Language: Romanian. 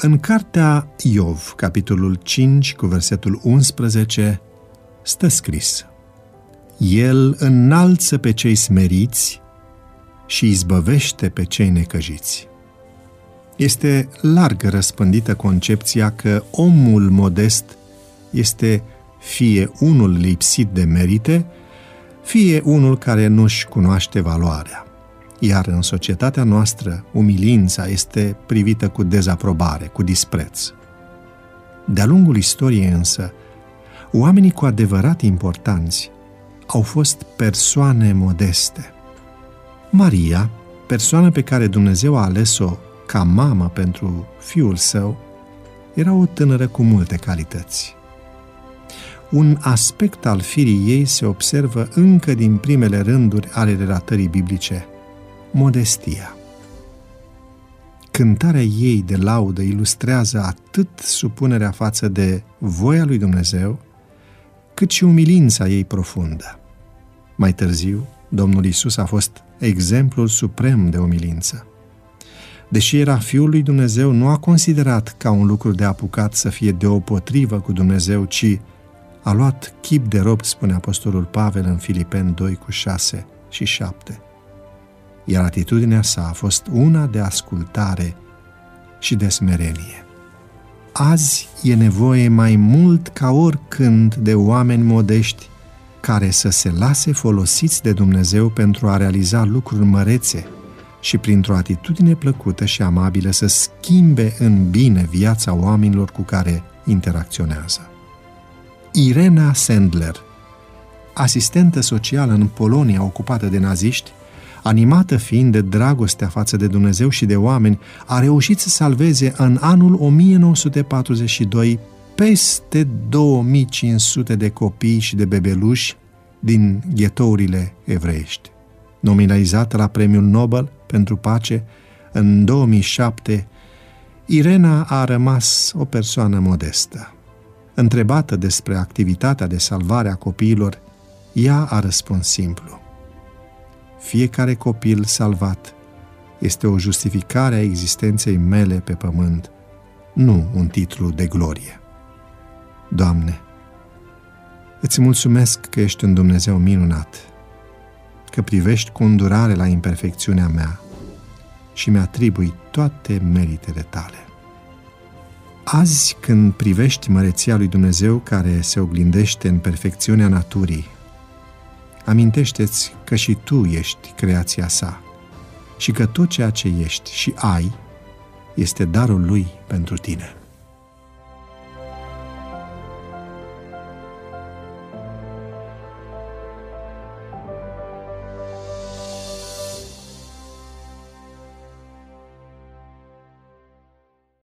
În cartea Iov, capitolul 5, cu versetul 11, stă scris El înalță pe cei smeriți și izbăvește pe cei necăjiți. Este larg răspândită concepția că omul modest este fie unul lipsit de merite, fie unul care nu-și cunoaște valoarea. Iar în societatea noastră, umilința este privită cu dezaprobare, cu dispreț. De-a lungul istoriei însă, oamenii cu adevărat importanți au fost persoane modeste. Maria, persoana pe care Dumnezeu a ales-o ca mamă pentru fiul său, era o tânără cu multe calități. Un aspect al firii ei se observă încă din primele rânduri ale relatării biblice – modestia. Cântarea ei de laudă ilustrează atât supunerea față de voia lui Dumnezeu, cât și umilința ei profundă. Mai târziu, Domnul Isus a fost exemplul suprem de umilință. Deși era Fiul lui Dumnezeu, nu a considerat ca un lucru de apucat să fie deopotrivă cu Dumnezeu, ci a luat chip de rob, spune Apostolul Pavel în Filipeni 2 cu 6 și 7 iar atitudinea sa a fost una de ascultare și de smerenie. Azi e nevoie mai mult ca oricând de oameni modești care să se lase folosiți de Dumnezeu pentru a realiza lucruri mărețe și printr-o atitudine plăcută și amabilă să schimbe în bine viața oamenilor cu care interacționează. Irena Sandler, asistentă socială în Polonia ocupată de naziști, animată fiind de dragostea față de Dumnezeu și de oameni, a reușit să salveze în anul 1942 peste 2500 de copii și de bebeluși din ghetourile evreiești. Nominalizată la Premiul Nobel pentru pace în 2007, Irena a rămas o persoană modestă. Întrebată despre activitatea de salvare a copiilor, ea a răspuns simplu fiecare copil salvat este o justificare a existenței mele pe pământ, nu un titlu de glorie. Doamne, îți mulțumesc că ești un Dumnezeu minunat, că privești cu îndurare la imperfecțiunea mea și mi-atribui toate meritele tale. Azi, când privești măreția lui Dumnezeu care se oglindește în perfecțiunea naturii, amintește-ți că și tu ești creația sa și că tot ceea ce ești și ai este darul lui pentru tine.